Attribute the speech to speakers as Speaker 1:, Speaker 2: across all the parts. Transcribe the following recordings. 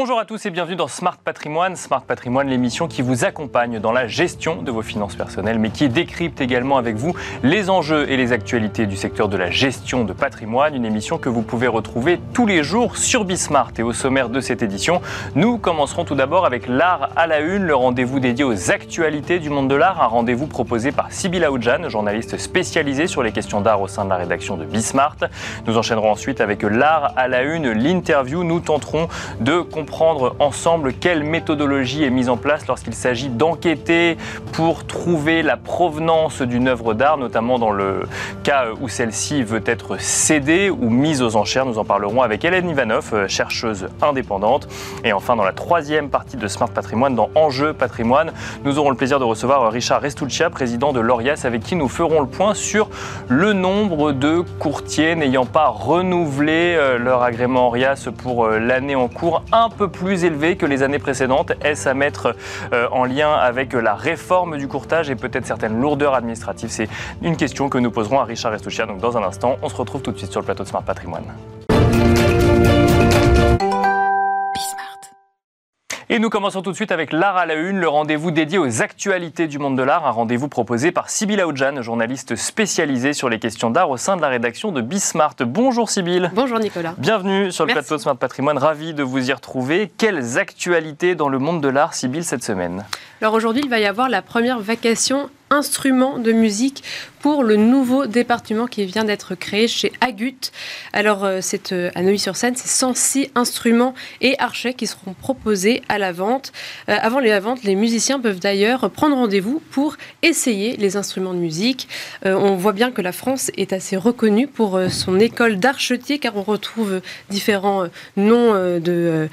Speaker 1: Bonjour à tous et bienvenue dans Smart Patrimoine. Smart Patrimoine, l'émission qui vous accompagne dans la gestion de vos finances personnelles, mais qui décrypte également avec vous les enjeux et les actualités du secteur de la gestion de patrimoine. Une émission que vous pouvez retrouver tous les jours sur Bismart. Et au sommaire de cette édition, nous commencerons tout d'abord avec l'art à la une, le rendez-vous dédié aux actualités du monde de l'art, un rendez-vous proposé par Sybille Aoudjan, journaliste spécialisée sur les questions d'art au sein de la rédaction de Bismart. Nous enchaînerons ensuite avec l'art à la une, l'interview. Nous tenterons de comprendre ensemble quelle méthodologie est mise en place lorsqu'il s'agit d'enquêter pour trouver la provenance d'une œuvre d'art, notamment dans le cas où celle-ci veut être cédée ou mise aux enchères. Nous en parlerons avec Hélène Ivanov, chercheuse indépendante. Et enfin, dans la troisième partie de Smart Patrimoine, dans Enjeu Patrimoine, nous aurons le plaisir de recevoir Richard Restuccia, président de l'ORIAS, avec qui nous ferons le point sur le nombre de courtiers n'ayant pas renouvelé euh, leur agrément ORIAS pour euh, l'année en cours un peu plus élevé que les années précédentes. Est-ce à mettre euh, en lien avec la réforme du courtage et peut-être certaines lourdeurs administratives? C'est une question que nous poserons à Richard Restouchia. Donc dans un instant, on se retrouve tout de suite sur le plateau de Smart Patrimoine. Et nous commençons tout de suite avec l'art à la une, le rendez-vous dédié aux actualités du monde de l'art, un rendez-vous proposé par Sybille Aoudjan, journaliste spécialisée sur les questions d'art au sein de la rédaction de Bismart. Bonjour Sybille.
Speaker 2: Bonjour Nicolas.
Speaker 1: Bienvenue sur le plateau de Smart Patrimoine, ravi de vous y retrouver. Quelles actualités dans le monde de l'art, Sybille, cette semaine?
Speaker 2: Alors aujourd'hui, il va y avoir la première vacation instruments de musique pour le nouveau département qui vient d'être créé chez Agut. Alors, euh, c'est euh, à Neuilly-sur-Seine, c'est 106 instruments et archets qui seront proposés à la vente. Euh, avant les ventes, les musiciens peuvent d'ailleurs prendre rendez-vous pour essayer les instruments de musique. on voit bien que la France est assez reconnue pour son école d'archetier, car on retrouve différents noms de,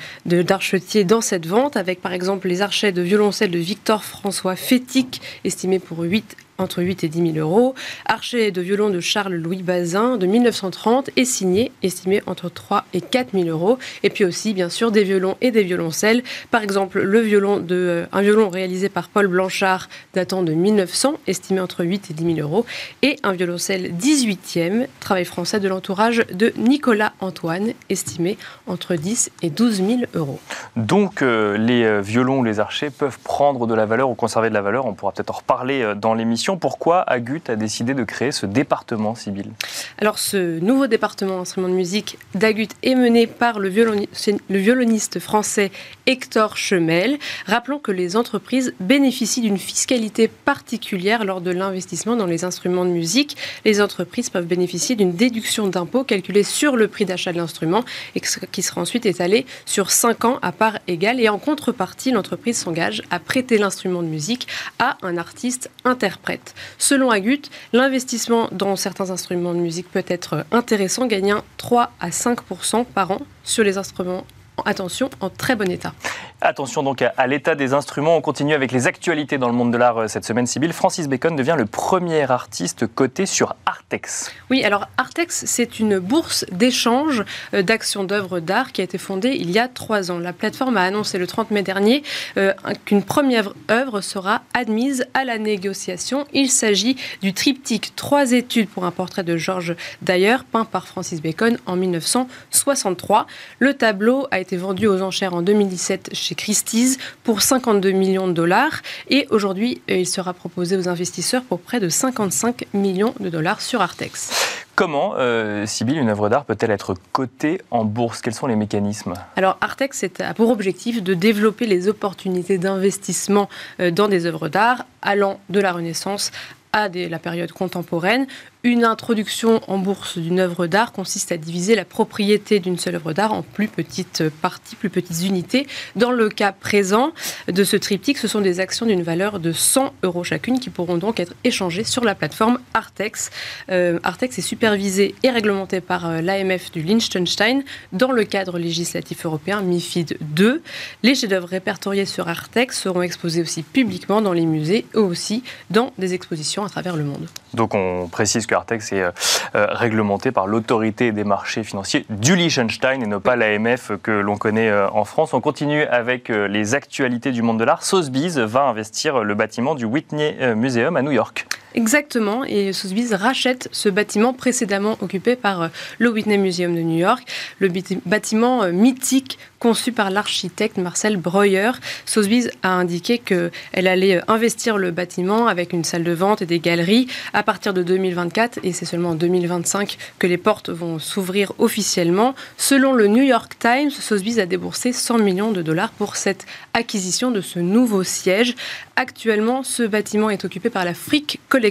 Speaker 2: dans cette vente, avec par exemple les archets de violoncelle de Victor François Fétic, estimés pour 8 entre 8 et 10 000 euros. Archer de violon de Charles-Louis Bazin de 1930 est signé, estimé entre 3 et 4 000 euros. Et puis aussi, bien sûr, des violons et des violoncelles. Par exemple, euh, un violon réalisé par Paul Blanchard datant de 1900, estimé entre 8 et 10 000 euros. Et un violoncelle 18e, travail français de l'entourage de Nicolas Antoine, estimé entre 10 et 12 000 euros.
Speaker 1: Donc, euh, les euh, violons ou les archers peuvent prendre de la valeur ou conserver de la valeur. On pourra peut-être en reparler dans l'émission pourquoi Agut a décidé de créer ce département, Sibyl
Speaker 2: Alors, ce nouveau département d'instruments de musique d'Agut est mené par le, le violoniste français Hector Chemel. Rappelons que les entreprises bénéficient d'une fiscalité particulière lors de l'investissement dans les instruments de musique. Les entreprises peuvent bénéficier d'une déduction d'impôt calculée sur le prix d'achat de l'instrument et qui sera ensuite étalée sur 5 ans à part égale. Et en contrepartie, l'entreprise s'engage à prêter l'instrument de musique à un artiste interprète. Selon Agut, l'investissement dans certains instruments de musique peut être intéressant, gagnant 3 à 5% par an sur les instruments attention, en très bon état.
Speaker 1: Attention donc à, l'état des instruments. On continue avec les actualités dans le monde de l'art euh, cette semaine. Sibylle, Francis Bacon devient le premier artiste coté sur Artex.
Speaker 2: Oui, alors Artex, c'est une bourse d'échange euh, d'actions d'œuvres d'art qui a été fondée il y a trois ans. La plateforme a annoncé le 30 mai dernier euh, qu'une première œuvre sera admise à la négociation. Il s'agit du triptyque Trois études pour un portrait de Georges D'ailleurs, peint par Francis Bacon en 1963. Le tableau a été vendu aux enchères en 2017 chez Christie's pour 52 millions de dollars et aujourd'hui euh, il sera proposé aux investisseurs pour près de 55 millions de dollars sur Artex.
Speaker 1: Comment, euh, une œuvre d'art peut-elle être cotée en bourse? Quels sont les mécanismes?
Speaker 2: Alors, Artex a pour objectif de développer les opportunités d'investissement euh, dans des œuvres d'art allant de la Renaissance à la période contemporaine. Une introduction en bourse d'une œuvre d'art consiste à diviser la propriété d'une seule œuvre d'art en plus petites parties, plus petites unités. Dans le cas présent de ce triptyque, ce sont des actions d'une valeur de 100 euros chacune qui pourront donc être échangées sur la plateforme Artex. Euh, Artex est supervisé et réglementé par euh, l'AMF du Liechtenstein dans le cadre législatif européen MIFID 2. Les chefs-d'œuvre répertoriés sur Artex seront exposés aussi publiquement dans les musées et aussi dans des expositions à travers le monde.
Speaker 1: Donc on précise que Artex est euh, euh, réglementé par l'autorité des marchés financiers du Liechtenstein et non pas l'AMF que l'on connaît euh, en France. On continue avec les actualités du monde de l'art. Sotheby's va investir le bâtiment du Whitney Museum à New York.
Speaker 2: Exactement, et Sotheby's rachète ce bâtiment précédemment occupé par euh, le Whitney Museum de New York, le bâtiment euh, mythique conçu par l'architecte Marcel Breuer. Sotheby's a indiqué qu'elle allait euh, investir le bâtiment avec une salle de vente et des galeries à partir de 2024, et c'est seulement en 2025 que les portes vont s'ouvrir officiellement. Selon le New York Times, Sotheby's a déboursé 100 millions de dollars pour cette acquisition de ce nouveau siège. Actuellement, ce bâtiment est occupé par la Frick Collection,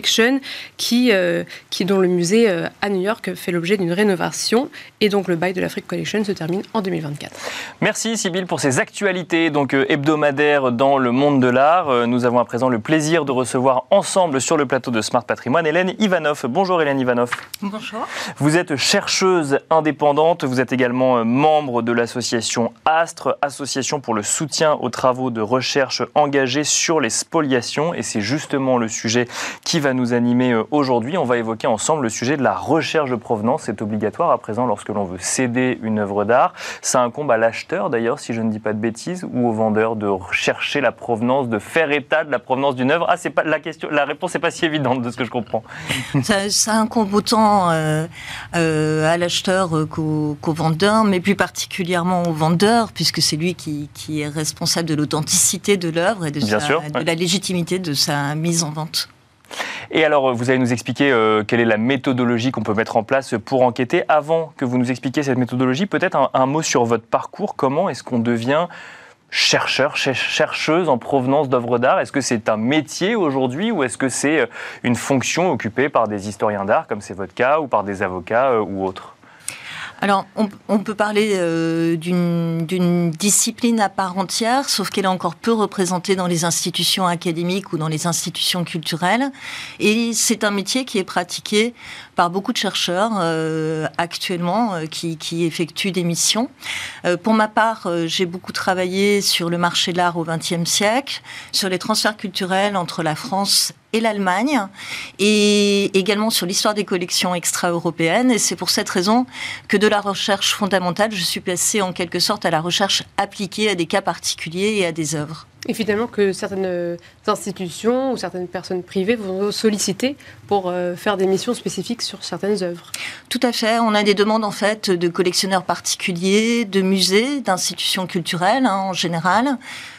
Speaker 2: qui, euh, qui dont le musée euh, à New York fait l'objet d'une rénovation. Et donc le bail de la Frick Collection se termine en 2024.
Speaker 1: Merci Sybille pour ces actualités donc euh, hebdomadaires dans le monde de l'art. Nous avons à présent le plaisir de recevoir ensemble sur le plateau de Smart Patrimoine Hélène Ivanov. Bonjour Hélène Ivanov.
Speaker 3: Bonjour.
Speaker 1: Vous êtes chercheuse indépendante, vous êtes également membre de l'association ASTRE, association pour le soutien aux travaux de recherche engagés sur les spoliations. Et c'est justement le sujet qui va nous animer euh, aujourd'hui. On va évoquer ensemble le sujet de la recherche de provenance. C'est obligatoire à présent lorsque l'on veut céder une œuvre d'art. Ça incombe à l'acheteur d'ailleurs, si je ne dis pas de bêtises, ou au vendeur de rechercher la provenance, de faire état de la provenance d'une œuvre. Ah, c'est pas la question. La réponse n'est pas si évidente de ce que je comprends.
Speaker 3: Ça, incombe autant euh, euh, à l'acheteur qu'au vendeur, mais plus particulièrement au vendeur, puisque c'est lui qui, est responsable de l'authenticité de l'œuvre et de, de la légitimité de sa mise en vente.
Speaker 1: Et alors, vous allez nous expliquer euh, quelle est la méthodologie qu'on peut mettre en place pour enquêter. Avant que vous nous expliquiez cette méthodologie, peut-être un, mot sur votre parcours. Comment est-ce qu'on devient chercheur, chercheuse en provenance d'œuvres d'art? Est-ce que c'est un métier aujourd'hui ou est-ce que c'est euh, une fonction occupée par des historiens d'art, comme c'est votre cas, ou par des avocats euh, ou autres?
Speaker 3: Alors, on, peut parler euh, d'une discipline à part entière, sauf qu'elle est encore peu représentée dans les institutions académiques ou dans les institutions culturelles. Et c'est un métier qui est pratiqué par beaucoup de chercheurs euh, actuellement euh, qui, qui, effectuent des missions. pour ma part, j'ai beaucoup travaillé sur le marché de l'art au XXe siècle, sur les transferts culturels entre la France et l'Allemagne, et également sur l'histoire des collections extra-européennes. Et c'est pour cette raison que de la recherche fondamentale, je suis passée en quelque sorte à la recherche appliquée à des cas particuliers et à des œuvres.
Speaker 2: Et finalement que certaines euh, institutions ou certaines personnes privées vont solliciter pour euh, faire des missions spécifiques sur certaines œuvres.
Speaker 3: Tout à fait. On a des demandes en fait de collectionneurs particuliers, de musées, d'institutions culturelles hein, en général,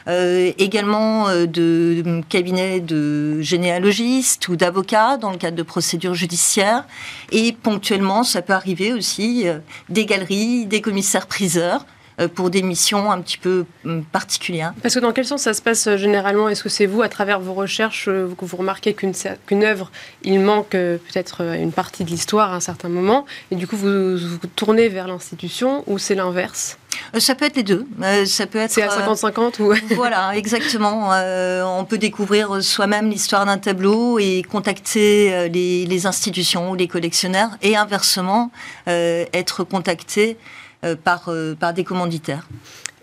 Speaker 3: euh, également de cabinets de généalogistes ou d'avocats dans le cadre de procédures judiciaires. Et ponctuellement, ça peut arriver aussi des galeries, des commissaires priseurs pour des missions un petit peu hum, particulières.
Speaker 2: Parce que dans quel sens ça se passe euh, généralement? Est-ce que c'est vous, à travers vos recherches, euh, que vous remarquez qu'une œuvre, il manque peut-être une partie de l'histoire à un certain moment, et du coup vous vous tournez vers l'institution, ou c'est l'inverse?
Speaker 3: Ça peut être les deux. ça peut être.
Speaker 2: C'est à 50-50 ou.
Speaker 3: voilà, exactement. on peut découvrir soi-même l'histoire d'un tableau et contacter les, les, institutions ou les collectionneurs, et inversement, être contacté euh, par, euh, par des commanditaires.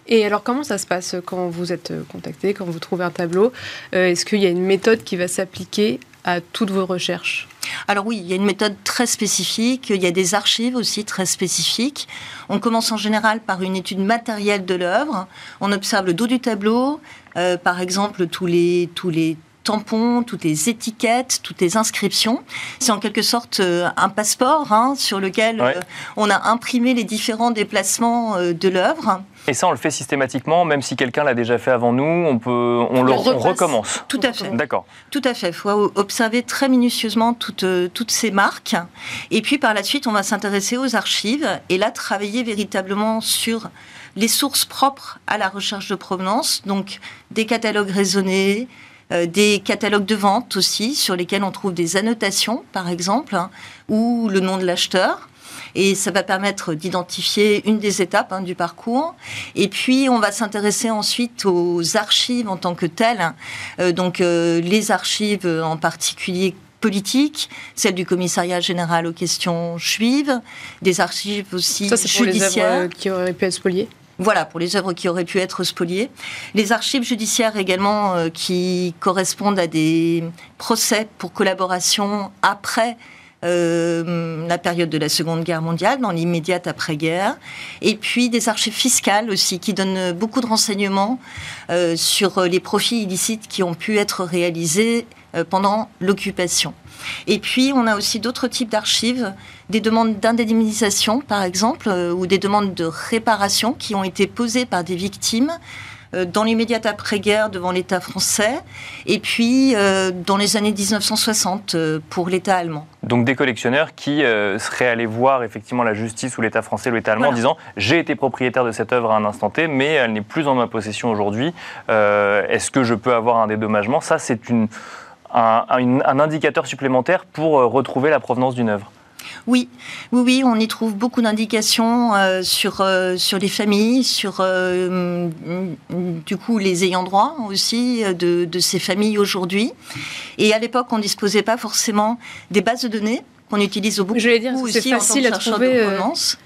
Speaker 2: Et alors, comment ça se passe quand vous êtes contacté, quand vous trouvez un tableau? Euh, Est-ce qu'il y a une méthode qui va s'appliquer à toutes vos recherches?
Speaker 3: Alors oui, il y a une méthode très spécifique, il y a des archives aussi très spécifiques. On commence en général par une étude matérielle de l'œuvre. On observe le dos du tableau, par exemple tous les, tous les tampons, toutes les étiquettes, toutes les inscriptions. C'est en quelque sorte euh, un passeport hein, sur lequel euh, on a imprimé les différents déplacements euh, de l'œuvre.
Speaker 1: Et ça, on le fait systématiquement, même si quelqu'un l'a déjà fait avant nous, on peut, on, le, recommence.
Speaker 3: Tout à fait.
Speaker 1: D'accord.
Speaker 3: Tout à fait. Il faut observer très minutieusement toutes, toutes ces marques. Et puis par la suite, on va s'intéresser aux archives et là travailler véritablement sur les sources propres à la recherche de provenance, donc des catalogues raisonnés, euh, des catalogues de vente aussi, sur lesquels on trouve des annotations, par exemple, hein, ou le nom de l'acheteur. Et ça va permettre d'identifier une des étapes hein, du parcours. Et puis, on va s'intéresser ensuite aux archives en tant que telles. Hein. Euh, donc, euh, les archives en particulier politiques, celles du commissariat général aux questions juives, des archives aussi
Speaker 2: Ça, c'est pour Les œuvres qui auraient pu être spoliées?
Speaker 3: Voilà, pour les œuvres qui auraient pu être spoliées. Les archives judiciaires également euh, qui correspondent à des procès pour collaboration après euh, la période de la Seconde Guerre mondiale, dans l'immédiate après-guerre, et puis des archives fiscales aussi qui donnent beaucoup de renseignements euh, sur les profits illicites qui ont pu être réalisés pendant l'occupation. Et puis, on a aussi d'autres types d'archives, des demandes d'indemnisation, par exemple, ou des demandes de réparation qui ont été posées par des victimes euh, dans l'immédiate après-guerre devant l'État français, et puis euh, dans les années 1960 euh, pour l'État allemand.
Speaker 1: Donc des collectionneurs qui seraient allés voir effectivement la justice ou l'État français ou l'État allemand en disant j'ai été propriétaire de cette œuvre à un instant T, mais elle n'est plus en ma possession aujourd'hui. Est-ce que je peux avoir un dédommagement? Ça, c'est une, un, un indicateur supplémentaire pour retrouver la provenance d'une œuvre.
Speaker 3: Oui, oui, oui, on y trouve beaucoup d'indications euh, sur, euh, sur les familles, sur euh, du coup les ayants droit aussi de, de ces familles aujourd'hui. Et à l'époque, on ne disposait pas forcément des bases de données qu'on utilise au beaucoup.
Speaker 2: Je voulais dire, c'est facile à trouver.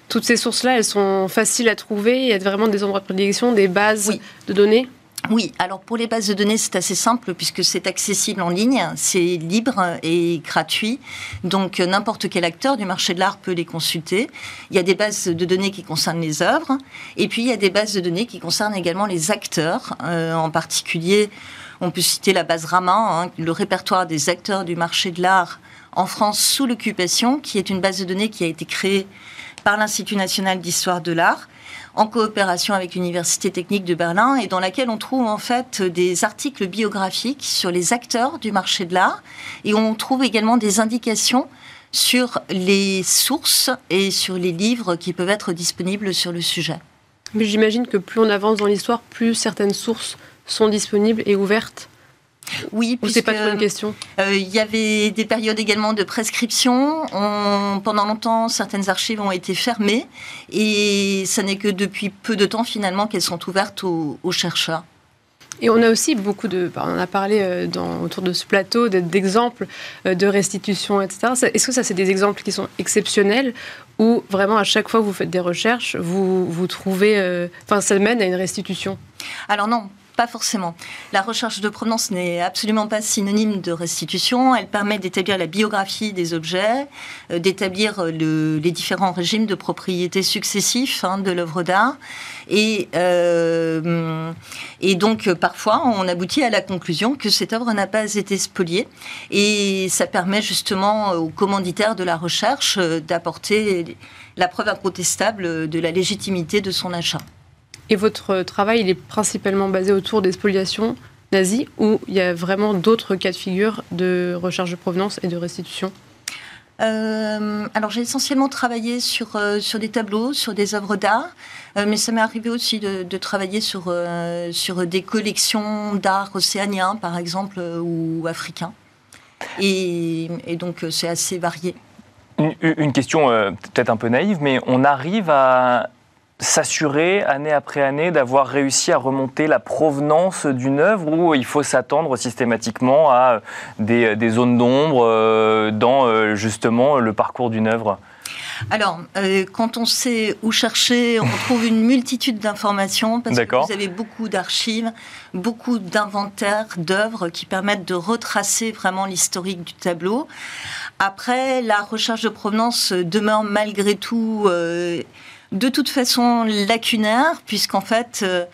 Speaker 2: toutes ces sources-là, elles sont faciles à trouver. Il y a vraiment des endroits de prédilection, des bases de données.
Speaker 3: Oui, alors pour les bases de données, c'est assez simple puisque c'est accessible en ligne, c'est libre et gratuit. Donc euh, n'importe quel acteur du marché de l'art peut les consulter. Il y a des bases de données qui concernent les œuvres et puis il y a des bases de données qui concernent également les acteurs. Euh, en particulier, on peut citer la base Rama, hein, le répertoire des acteurs du marché de l'art en France sous l'occupation, qui est une base de données qui a été créée par l'Institut national d'histoire de l'art en coopération avec l'Université technique de Berlin et dans laquelle on trouve en fait des articles biographiques sur les acteurs du marché de l'art et on trouve également des indications sur les sources et sur les livres qui peuvent être disponibles sur le sujet.
Speaker 2: Mais j'imagine que plus on avance dans l'histoire, plus certaines sources sont disponibles et ouvertes
Speaker 3: oui,
Speaker 2: c'est pas trop une question.
Speaker 3: Euh, il y avait des périodes également de prescription. pendant longtemps, certaines archives ont été fermées et ce n'est que depuis peu de temps finalement qu'elles sont ouvertes aux, chercheurs.
Speaker 2: Et on a aussi beaucoup de, on a parlé euh, dans, autour de ce plateau d'exemples euh, de restitution, etc. Est-ce que ça, c'est des exemples qui sont exceptionnels ou vraiment à chaque fois que vous faites des recherches, vous, vous trouvez, enfin, ça mène à une restitution?
Speaker 3: Alors non, pas forcément. La recherche de provenance n'est absolument pas synonyme de restitution. Elle permet d'établir la biographie des objets, euh, d'établir euh, les différents régimes de propriété successifs hein, de l'œuvre d'art. Et, euh, et donc, parfois, on aboutit à la conclusion que cette œuvre n'a pas été spoliée. Et ça permet justement aux commanditaires de la recherche d'apporter la preuve incontestable de la légitimité de son achat.
Speaker 2: Et votre travail, il est principalement basé autour des spoliations nazies ou il y a vraiment d'autres cas de figure de recherche de provenance et de restitution
Speaker 3: euh, alors j'ai essentiellement travaillé sur, euh, sur des tableaux, sur des œuvres d'art, euh, mais ça m'est arrivé aussi de, travailler sur, sur des collections d'art océanien, par exemple, ou africain. Et, et donc c'est assez varié.
Speaker 1: Une, une question peut-être un peu naïve, mais on arrive à s'assurer année après année d'avoir réussi à remonter la provenance d'une œuvre ou il faut s'attendre systématiquement à des, des zones d'ombre euh, dans euh, justement le parcours d'une œuvre?
Speaker 3: Alors, euh, quand on sait où chercher, on trouve une multitude d'informations parce que vous avez beaucoup d'archives, beaucoup d'inventaires, d'œuvres qui permettent de retracer vraiment l'historique du tableau. Après, la recherche de provenance demeure malgré tout de toute façon lacunaire, puisqu'en fait, euh,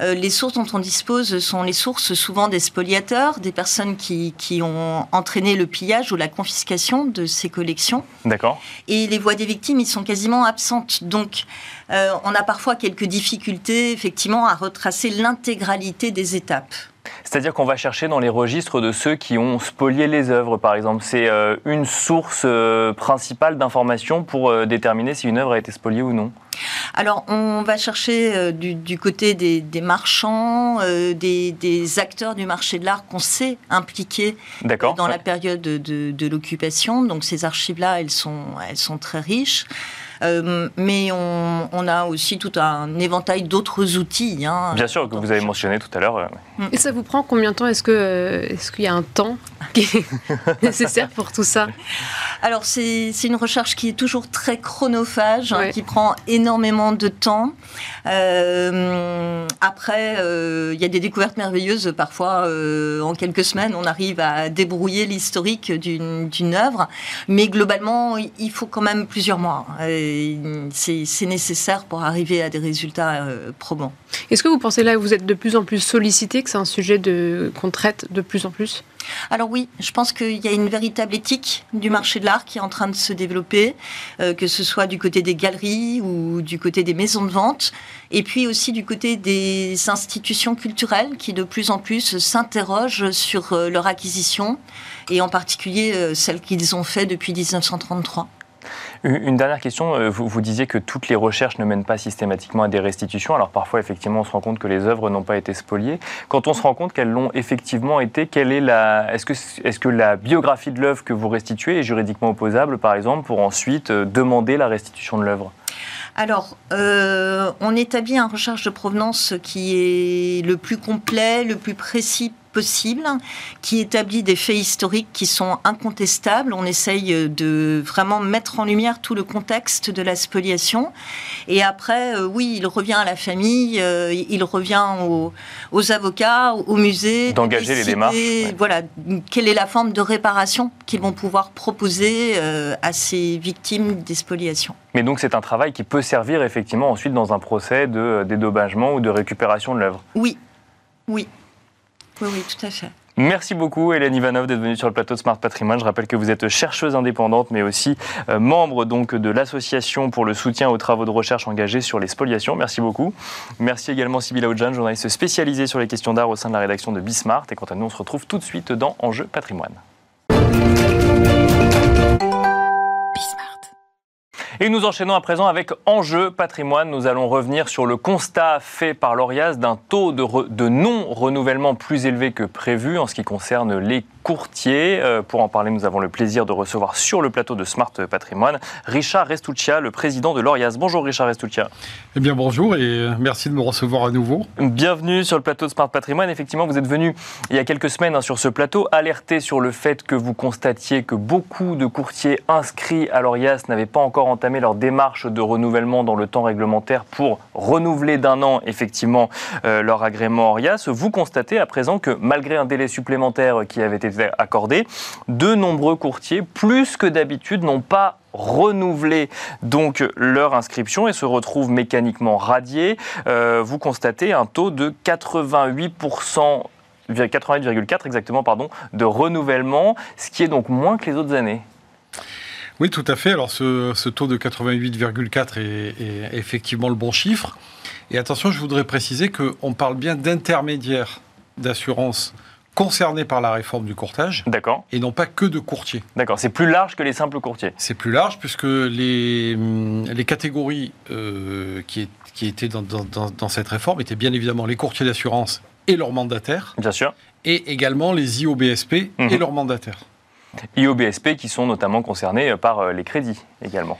Speaker 3: euh, les sources dont on dispose sont les sources souvent des spoliateurs, des personnes qui, ont entraîné le pillage ou la confiscation de ces collections.
Speaker 1: D'accord.
Speaker 3: Et les voix des victimes, ils sont quasiment absentes. Donc, euh, on a parfois quelques difficultés, effectivement, à retracer l'intégralité des étapes.
Speaker 1: C'est-à-dire qu'on va chercher dans les registres de ceux qui ont spolié les œuvres, par exemple. C'est une source principale d'information pour déterminer si une œuvre a été spoliée ou non.
Speaker 3: Alors, on va chercher euh, du, côté des, marchands, euh, des, acteurs du marché de l'art qu'on sait impliqués dans la période de, l'occupation. Donc, ces archives-là, elles sont, elles sont très riches. Euh, mais on, a aussi tout un éventail d'autres outils.
Speaker 1: Hein, Bien sûr, que vous avez mentionné tout à l'heure.
Speaker 2: Et ça vous prend combien de temps? Est-ce qu'il est y a un temps qui est nécessaire pour tout ça?
Speaker 3: Alors, c'est une recherche qui est toujours très chronophage, hein, qui prend énormément de temps. Euh, après, euh, il y a des découvertes merveilleuses. Parfois, en quelques semaines, on arrive à débrouiller l'historique d'une œuvre. Mais globalement, il faut quand même plusieurs mois. Et c'est nécessaire pour arriver à des résultats euh, probants.
Speaker 2: Est-ce que vous pensez là que vous êtes de plus en plus sollicité, que c'est un sujet qu'on traite de plus en plus?
Speaker 3: Alors oui, je pense qu'il y a une véritable éthique du marché de l'art qui est en train de se développer, euh, que ce soit du côté des galeries ou du côté des maisons de vente, et puis aussi du côté des institutions culturelles qui de plus en plus s'interrogent sur euh, leur acquisition, et en particulier euh, celles qu'ils ont fait depuis 1933.
Speaker 1: Une dernière question, euh, vous, vous, disiez que toutes les recherches ne mènent pas systématiquement à des restitutions. Alors parfois, effectivement, on se rend compte que les œuvres n'ont pas été spoliées. Quand on se rend compte qu'elles l'ont effectivement été, quelle est la, est-ce que, est-ce que la biographie de l'œuvre que vous restituez est juridiquement opposable, par exemple, pour ensuite euh, demander la restitution de l'œuvre?
Speaker 3: Alors, euh, on établit un recherche de provenance qui est le plus complet, le plus précis possible, qui établit des faits historiques qui sont incontestables. On essaye de vraiment mettre en lumière tout le contexte de la spoliation. Et après, euh, oui, il revient à la famille, euh, il revient aux, avocats, au musée.
Speaker 1: D'engager les démarches.
Speaker 3: Voilà, quelle est la forme de réparation qu'ils vont pouvoir proposer euh, à ces victimes des spoliations.
Speaker 1: Mais donc c'est un travail qui peut servir effectivement ensuite dans un procès de dédommagement ou de récupération de l'œuvre.
Speaker 3: Oui, oui. Oui, tout à fait.
Speaker 1: Merci beaucoup Hélène Ivanov d'être venue sur le plateau de Smart Patrimoine. Je rappelle que vous êtes chercheuse indépendante mais aussi euh, membre donc de l'association pour le soutien aux travaux de recherche engagés sur les spoliations. Merci beaucoup. Merci également Sybilla Oudjan, journaliste spécialisée sur les questions d'art au sein de la rédaction de Bismart. Et quant à nous, on se retrouve tout de suite dans Enjeu Patrimoine. Et nous enchaînons à présent avec Enjeu patrimoine. Nous allons revenir sur le constat fait par l'ORIAS d'un taux de, de non-renouvellement plus élevé que prévu en ce qui concerne les courtiers. Euh, pour en parler, nous avons le plaisir de recevoir sur le plateau de Smart Patrimoine Richard Restuccia, le président de l'ORIAS. Bonjour Richard Restuccia.
Speaker 4: Eh bien bonjour et merci de me recevoir à nouveau.
Speaker 1: Bienvenue sur le plateau de Smart Patrimoine. Effectivement, vous êtes venu il y a quelques semaines hein, sur ce plateau alerter sur le fait que vous constatiez que beaucoup de courtiers inscrits à l'ORIAS n'avaient pas encore entamé leur démarche de renouvellement dans le temps réglementaire pour renouveler d'un an effectivement euh, leur agrément ORIAS. Vous constatez à présent que malgré un délai supplémentaire qui avait été accordé, de nombreux courtiers, plus que d'habitude, n'ont pas renouvelé donc leur inscription et se retrouvent mécaniquement radiés. Euh, vous constatez un taux de 88%. 88,4 exactement pardon, de renouvellement, ce qui est donc moins que les autres années.
Speaker 4: Oui, tout à fait. Alors ce, taux de 88,4 est, effectivement le bon chiffre. Et attention, je voudrais préciser qu'on parle bien d'intermédiaires d'assurance concernés par la réforme du courtage.
Speaker 1: D'accord.
Speaker 4: Et non pas que de courtiers.
Speaker 1: D'accord. C'est plus large que les simples courtiers.
Speaker 4: C'est plus large puisque les, hum, les catégories euh, qui, qui, étaient dans, dans, cette réforme étaient bien évidemment les courtiers d'assurance et leurs mandataires.
Speaker 1: Bien sûr.
Speaker 4: Et également les IOBSP et mhm. leurs mandataires.
Speaker 1: IOBSP qui sont notamment concernés par euh, les crédits également.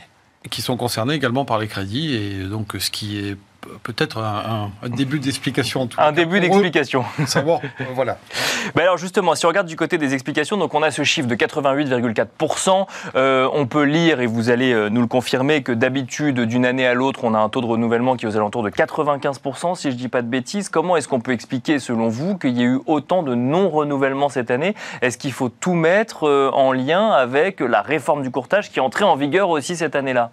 Speaker 4: Qui sont concernés également par les crédits et donc ce qui est peut-être un, début d'explication.
Speaker 1: Un début d'explication.
Speaker 4: Savoir, voilà.
Speaker 1: Ben alors justement, si on regarde du côté des explications, donc on a ce chiffre de 88,4%. Euh, on peut lire, et vous allez euh, nous le confirmer, que d'habitude, d'une année à l'autre, on a un taux de renouvellement qui est aux alentours de 95%, si je ne dis pas de bêtises. Comment est-ce qu'on peut expliquer, selon vous, qu'il y ait eu autant de non-renouvellement cette année? Est-ce qu'il faut tout mettre euh, en lien avec la réforme du courtage qui est entrée en vigueur aussi cette année-là?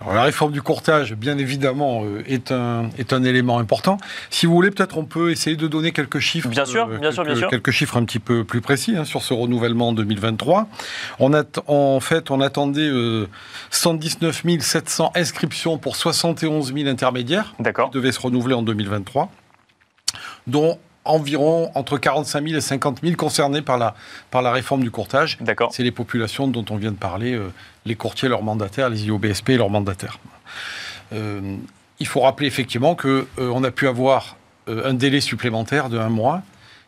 Speaker 4: La réforme du courtage, bien évidemment, euh, est, un, est un élément important. Si vous voulez, peut-être on peut essayer de donner quelques chiffres.
Speaker 1: Bien sûr, euh, bien
Speaker 4: sûr,
Speaker 1: bien sûr.
Speaker 4: Quelques chiffres un petit peu plus précis hein, sur ce renouvellement 2023. On a, en fait, on attendait 119 euh, 700 inscriptions pour 71 000 intermédiaires qui devaient se renouveler en 2023, dont environ entre 45 000 et 50 000 concernés par la, par la réforme du courtage.
Speaker 1: D'accord.
Speaker 4: C'est les populations dont on vient de parler, euh, les courtiers, leurs mandataires, les IOBSP et leurs mandataires. Euh, il faut rappeler effectivement qu'on euh, on a pu avoir un délai supplémentaire de un mois.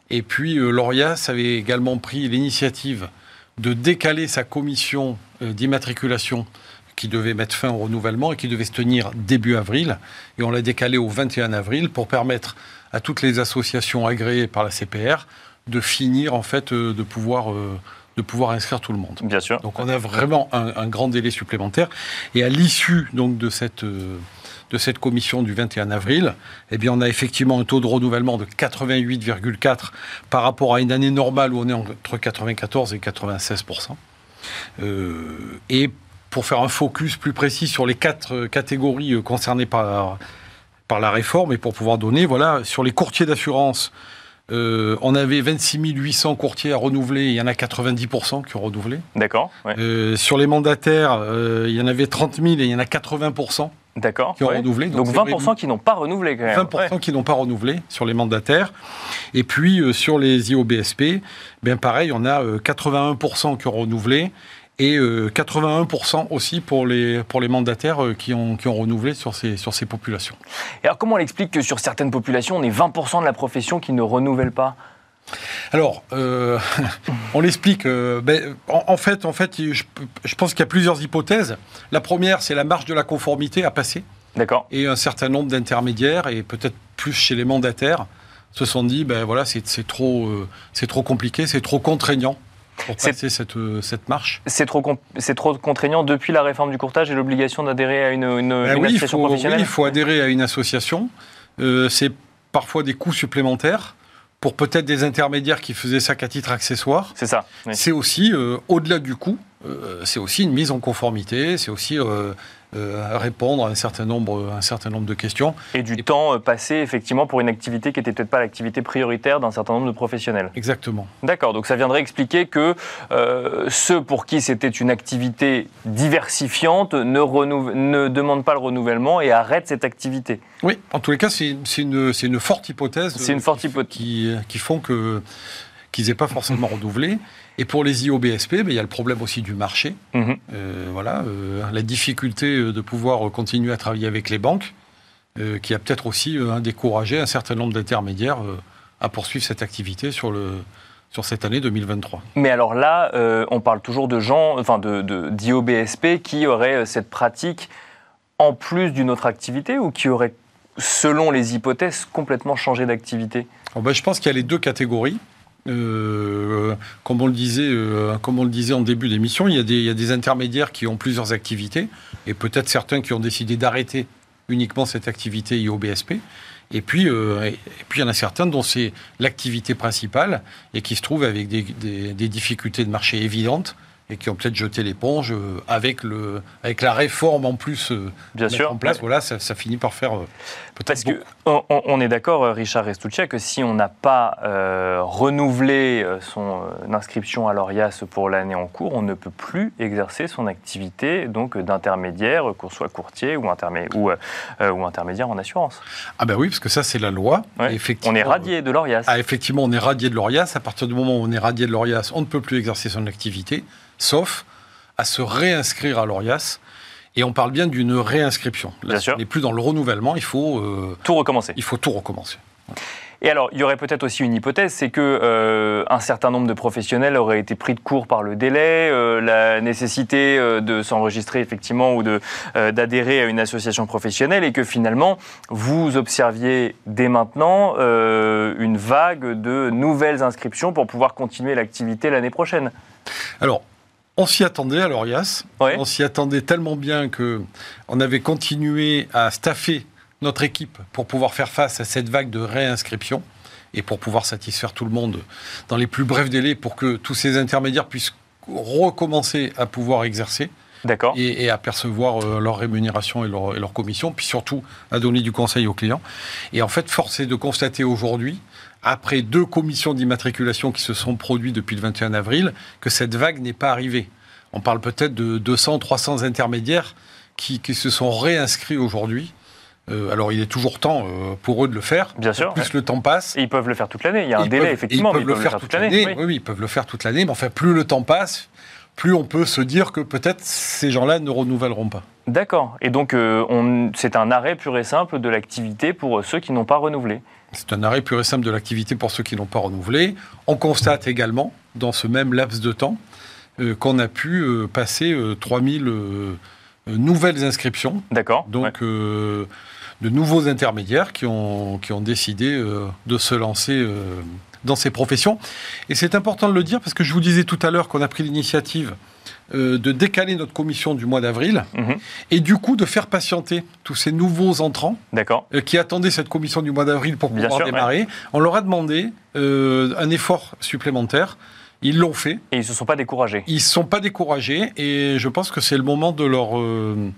Speaker 4: Et puis l'ORIAS avait également pris l'initiative de décaler sa commission d'immatriculation qui devait mettre fin au renouvellement et qui devait se tenir début avril. Et on l'a décalé au 21 avril pour permettre à toutes les associations agréées par la CPR de finir, en fait, euh, de pouvoir euh, de pouvoir inscrire tout le monde.
Speaker 1: Bien sûr.
Speaker 4: Donc on a vraiment un, grand délai supplémentaire. Et à l'issue donc de cette euh, de cette commission du 21 avril, eh bien on a effectivement un taux de renouvellement de 88,4 par rapport à une année normale où on est entre 94 et 96% Et pour faire un focus plus précis sur les quatre catégories concernées par par la réforme et pour pouvoir donner, voilà, sur les courtiers d'assurance, euh, on avait 26 800 courtiers à renouveler, il y en a 90% qui ont renouvelé.
Speaker 1: D'accord. ouais.
Speaker 4: Euh, sur les mandataires, euh, il y en avait 30 000 et il y en a 80%
Speaker 1: D'accord.
Speaker 4: qui ont
Speaker 1: ouais.
Speaker 4: renouvelé.
Speaker 1: Donc,
Speaker 4: c'est
Speaker 1: 20%
Speaker 4: vraiment
Speaker 1: qui n'ont pas renouvelé quand même.
Speaker 4: 20%
Speaker 1: Ouais.
Speaker 4: qui n'ont pas renouvelé sur les mandataires. Et puis sur les IOBSP, ben pareil, on a euh, 81% qui ont renouvelé et euh, 81% aussi pour les, pour les mandataires euh, qui, ont, qui ont renouvelé sur ces, sur ces populations.
Speaker 1: Et alors comment on explique que sur certaines populations, on est 20% de la profession qui ne renouvelle pas?
Speaker 4: Alors, euh, on l'explique. euh, ben, en, en fait, en fait, je, je pense qu'il y a plusieurs hypothèses. La première, c'est la marge de la conformité à passer.
Speaker 1: D'accord.
Speaker 4: Et un certain nombre d'intermédiaires, et peut-être plus chez les mandataires, se sont dit, ben voilà, c'est c'est trop, euh, c'est trop compliqué, c'est trop contraignant pour
Speaker 1: C'est-
Speaker 4: passer cette, euh, cette marche.
Speaker 1: C'est trop, c'est trop contraignant depuis la réforme du courtage et l'obligation d'adhérer à une, une,
Speaker 4: Ben
Speaker 1: une
Speaker 4: oui, il
Speaker 1: association
Speaker 4: faut, oui,
Speaker 1: professionnelle
Speaker 4: il faut adhérer à une association. Euh, c'est parfois des coûts supplémentaires pour peut-être des intermédiaires qui faisaient ça qu'à titre accessoire.
Speaker 1: C'est ça. oui.
Speaker 4: C'est aussi, euh, au-delà du coût, euh, c'est aussi une mise en conformité, c'est aussi euh, répondre à un certain nombre, un certain nombre de questions.
Speaker 1: Et du temps euh, passé effectivement pour une activité qui n'était peut-être pas l'activité prioritaire d'un certain nombre de professionnels.
Speaker 4: Exactement.
Speaker 1: D'accord, donc ça viendrait expliquer que euh, ceux pour qui c'était une activité diversifiante ne, renou- ne demandent pas le renouvellement et arrêtent cette activité.
Speaker 4: Oui, en tous les cas, c'est une, une forte hypothèse.
Speaker 1: C'est une forte hypothèse.
Speaker 4: Qui, qui font que qu'ils n'aient pas forcément renouvelé. Et pour les IOBSP, ben, il y a le problème aussi du marché.
Speaker 1: Mhm.
Speaker 4: Euh, voilà, euh, la difficulté euh, de pouvoir continuer à travailler avec les banques, euh, qui a peut-être aussi découragé un certain nombre d'intermédiaires à poursuivre cette activité sur, le, sur cette année 2023.
Speaker 1: Mais alors là, euh, on parle toujours de gens, enfin de, de, d'IOBSP qui auraient cette pratique en plus d'une autre activité ou qui auraient, selon les hypothèses, complètement changé d'activité?
Speaker 4: Alors, ben, je pense qu'il y a les deux catégories. Euh, comme, on le disait, euh, comme on le disait en début d'émission, il, il y a des intermédiaires qui ont plusieurs activités, et peut-être certains qui ont décidé d'arrêter uniquement cette activité IOBSP. Et puis, euh, puis il y en a certains dont c'est l'activité principale et qui se trouvent avec des, des- des difficultés de marché évidentes et qui ont peut-être jeté l'éponge euh, avec, le, avec la réforme en plus euh,
Speaker 1: Bien sûr.
Speaker 4: en place. Voilà, ça, ça finit par faire euh,
Speaker 1: Parce que on, est d'accord, Richard Restuccia, que si on n'a pas euh, renouvelé son inscription à l'ORIAS pour l'année en cours, on ne peut plus exercer son activité donc d'intermédiaire, qu'on soit courtier ou, intermé- ou, euh, ou intermédiaire en assurance.
Speaker 4: Ah ben oui, parce que ça c'est la loi.
Speaker 1: Ouais.
Speaker 4: Effectivement,
Speaker 1: On est radié de l'ORIAS.
Speaker 4: Ah, effectivement, on est radié de l'ORIAS. À partir du moment où on est radié de l'ORIAS, on ne peut plus exercer son activité, sauf à se réinscrire à l'ORIAS. Et on parle bien d'une réinscription. Là,
Speaker 1: Bien sûr.
Speaker 4: On n'est plus dans le renouvellement, il faut, euh,
Speaker 1: Tout recommencer.
Speaker 4: il faut tout recommencer.
Speaker 1: Et alors, il y aurait peut-être aussi une hypothèse, c'est que euh, un certain nombre de professionnels auraient été pris de court par le délai, euh, la nécessité euh, de s'enregistrer effectivement ou de d'adhérer à une association professionnelle, et que finalement vous observiez dès maintenant une vague de nouvelles inscriptions pour pouvoir continuer l'activité l'année prochaine.
Speaker 4: Alors, on s'y attendait à l'ORIAS.
Speaker 1: Ouais.
Speaker 4: On s'y attendait tellement bien que on avait continué à staffer notre équipe pour pouvoir faire face à cette vague de réinscription et pour pouvoir satisfaire tout le monde dans les plus brefs délais pour que tous ces intermédiaires puissent recommencer à pouvoir exercer
Speaker 1: D'accord.
Speaker 4: et, et à percevoir euh, leur rémunération et leur, et leur commission, puis surtout à donner du conseil aux clients. Et en fait, force est de constater aujourd'hui, après deux commissions d'immatriculation qui se sont produites depuis le 21 avril, que cette vague n'est pas arrivée. On parle peut-être de 200, 300 intermédiaires qui, qui se sont réinscrits aujourd'hui. Euh, alors, il est toujours temps euh, pour eux de le faire.
Speaker 1: Bien sûr,
Speaker 4: Plus
Speaker 1: ouais.
Speaker 4: le temps passe,
Speaker 1: Et ils peuvent le faire toute l'année. Il y a un délai
Speaker 4: peuvent-
Speaker 1: effectivement,
Speaker 4: ils
Speaker 1: mais
Speaker 4: peuvent, le faire toute l'année.
Speaker 1: Oui,
Speaker 4: oui, ils peuvent le faire toute l'année. Mais enfin, plus le temps passe, plus on peut se dire que peut-être ces gens-là ne renouvelleront pas.
Speaker 1: D'accord. Et donc euh, c'est un arrêt pur et simple de l'activité pour ceux qui n'ont pas renouvelé.
Speaker 4: C'est un arrêt pur et simple de l'activité pour ceux qui n'ont pas renouvelé. On constate également, dans ce même laps de temps, euh, qu'on a pu euh, passer euh, 3000 euh, euh, nouvelles inscriptions.
Speaker 1: D'accord.
Speaker 4: Donc,
Speaker 1: Ouais.
Speaker 4: euh, de nouveaux intermédiaires qui ont, qui ont décidé euh, de se lancer euh, dans ces professions. Et c'est important de le dire parce que je vous disais tout à l'heure qu'on a pris l'initiative euh, de décaler notre commission du mois d'avril
Speaker 1: Mhm.
Speaker 4: et du coup de faire patienter tous ces nouveaux entrants euh, qui attendaient cette commission du mois d'avril pour pouvoir
Speaker 1: sûr,
Speaker 4: démarrer. On leur a demandé euh, un effort supplémentaire. Ils l'ont fait.
Speaker 1: Et ils ne se sont pas découragés.
Speaker 4: Ils ne sont pas découragés et je pense que c'est le moment de leur, euh,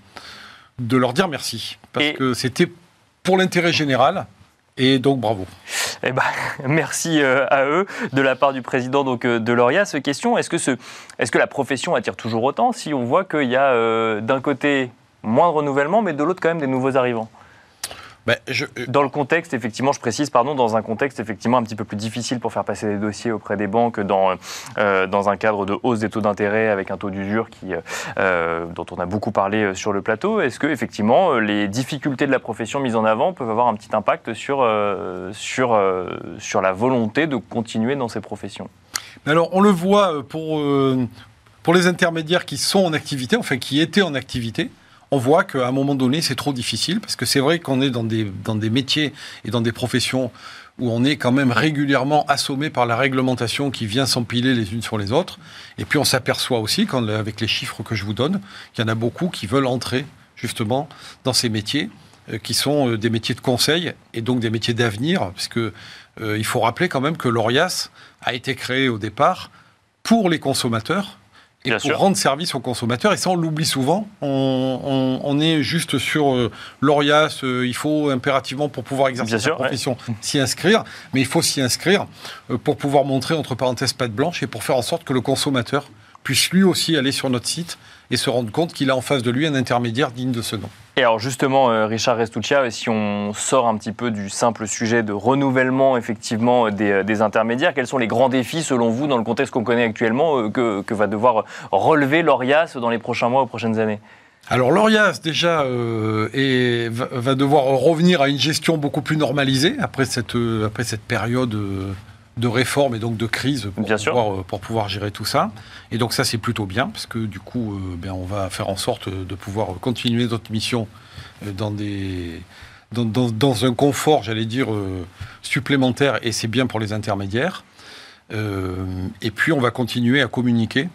Speaker 4: de leur dire merci. Parce
Speaker 1: Et-
Speaker 4: que c'était pour l'intérêt général Et donc bravo.
Speaker 1: Eh ben, merci euh, à eux de la part du président donc, euh, de l'ORIAS. Question, est-ce que, ce, est que la profession attire toujours autant si on voit qu'il y a euh, d'un côté moins de renouvellement, mais de l'autre quand même des nouveaux arrivants?
Speaker 4: Ben, je-
Speaker 1: Dans le contexte, effectivement, je précise, pardon, dans un contexte effectivement un petit peu plus difficile pour faire passer des dossiers auprès des banques dans, euh, dans un cadre de hausse des taux d'intérêt avec un taux d'usure qui, euh, dont on a beaucoup parlé euh, sur le plateau, est-ce que effectivement euh, les difficultés de la profession mises en avant peuvent avoir un petit impact sur, euh, sur, euh, sur la volonté de continuer dans ces professions?
Speaker 4: Mais alors, on le voit euh, pour, euh, pour les intermédiaires qui sont en activité, enfin qui étaient en activité. On voit qu'à un moment donné, c'est trop difficile parce que c'est vrai qu'on est dans des, dans des métiers et dans des professions où on est quand même régulièrement assommé par la réglementation qui vient s'empiler les unes sur les autres. Et puis on s'aperçoit aussi, avec les chiffres que je vous donne, qu'il y en a beaucoup qui veulent entrer justement dans ces métiers euh, qui sont euh, des métiers de conseil et donc des métiers d'avenir, parce que euh, il faut rappeler quand même que l'ORIAS a été créé au départ pour les consommateurs et
Speaker 1: Bien
Speaker 4: pour
Speaker 1: sûr.
Speaker 4: rendre service aux consommateurs. Et ça, on l'oublie souvent. On, on- on est juste sur euh, l'ORIAS. euh, il faut impérativement, pour pouvoir exercer
Speaker 1: Bien
Speaker 4: sa
Speaker 1: sûr, ouais.
Speaker 4: profession, s'y inscrire. Mais il faut s'y inscrire euh, pour pouvoir montrer, entre parenthèses, patte blanche et pour faire en sorte que le consommateur puisse lui aussi aller sur notre site et se rendre compte qu'il a en face de lui un intermédiaire digne de ce nom.
Speaker 1: Et alors justement, euh, Richard Restuccia, si on sort un petit peu du simple sujet de renouvellement effectivement des, euh, des intermédiaires, quels sont les grands défis selon vous dans le contexte qu'on connaît actuellement euh, que, que va devoir relever l'ORIAS dans les prochains mois ou prochaines années?
Speaker 4: Alors l'ORIAS déjà euh, est- va, devoir revenir à une gestion beaucoup plus normalisée après cette, euh, après cette période euh, de réforme et donc de crise pour,
Speaker 1: Bien
Speaker 4: pouvoir, euh, pour pouvoir gérer tout ça. Et donc ça c'est plutôt bien parce que du coup euh, ben, on va faire en sorte de pouvoir continuer notre mission euh, dans des... Dans, dans- dans un confort, j'allais dire, euh, supplémentaire, et c'est bien pour les intermédiaires. Euh, et puis, on va continuer à communiquer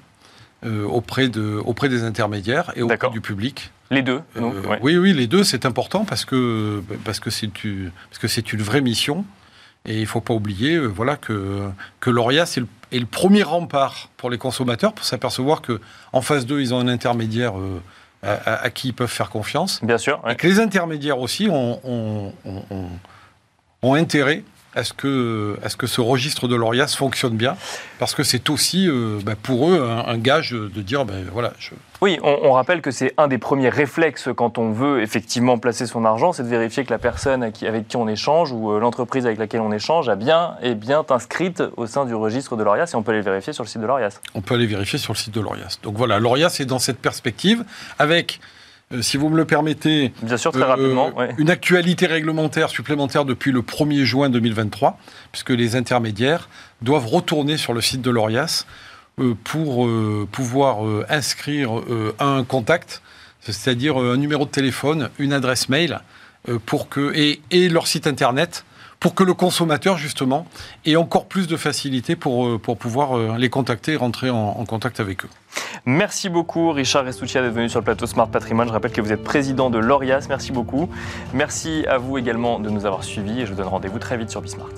Speaker 4: auprès, de, auprès des intermédiaires et auprès du public.
Speaker 1: Les deux donc, ouais.
Speaker 4: Oui, oui, les deux, c'est important parce que parce que c'est une, parce que c'est une vraie mission. Et il ne faut pas oublier euh, voilà, que, que l'ORIAS est le, est le premier rempart pour les consommateurs pour s'apercevoir qu'en face d'eux, ils ont un intermédiaire euh, à, à- à qui ils peuvent faire confiance.
Speaker 1: Bien sûr. ouais.
Speaker 4: Et que les intermédiaires aussi ont, ont- ont- ont- ont intérêt à ce, que, à ce que ce registre de l'ORIAS fonctionne bien, parce que c'est aussi euh, bah, pour eux un, un gage de dire, ben voilà, je,
Speaker 1: Oui, on, on rappelle que c'est un des premiers réflexes quand on veut effectivement placer son argent, c'est de vérifier que la personne avec qui on échange ou euh, l'entreprise avec laquelle on échange a bien est bien inscrite au sein du registre de l'ORIAS et on peut les vérifier sur le site de l'ORIAS.
Speaker 4: on peut aller vérifier sur le site de l'ORIAS. Donc voilà, l'ORIAS est dans cette perspective, avec, si vous me le permettez,
Speaker 1: Bien sûr, très
Speaker 4: euh,
Speaker 1: rapidement. ouais.
Speaker 4: une actualité réglementaire supplémentaire depuis le 1er juin 2023, puisque les intermédiaires doivent retourner sur le site de l'ORIAS euh, pour euh, pouvoir euh, inscrire euh, un contact, c'est-à-dire euh, un numéro de téléphone, une adresse mail, euh, pour que, et, et leur site internet, pour que le consommateur, justement, ait encore plus de facilité pour, euh, pouvoir euh, les contacter et rentrer en- en contact avec eux.
Speaker 1: Merci beaucoup Richard Restuccia d'être venu sur le plateau Smart Patrimoine. Je rappelle que vous êtes président de l'ORIAS. Merci beaucoup. Merci à vous également de nous avoir suivis et je vous donne rendez-vous très vite sur Bismart.